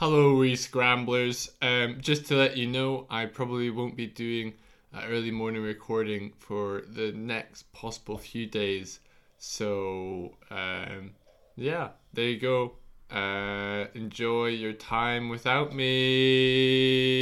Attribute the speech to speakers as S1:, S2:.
S1: Hello, we scramblers. Um, just to let you know, I probably won't be doing an early morning recording for the next possible few days. So, um, yeah, there you go. Uh, enjoy your time without me.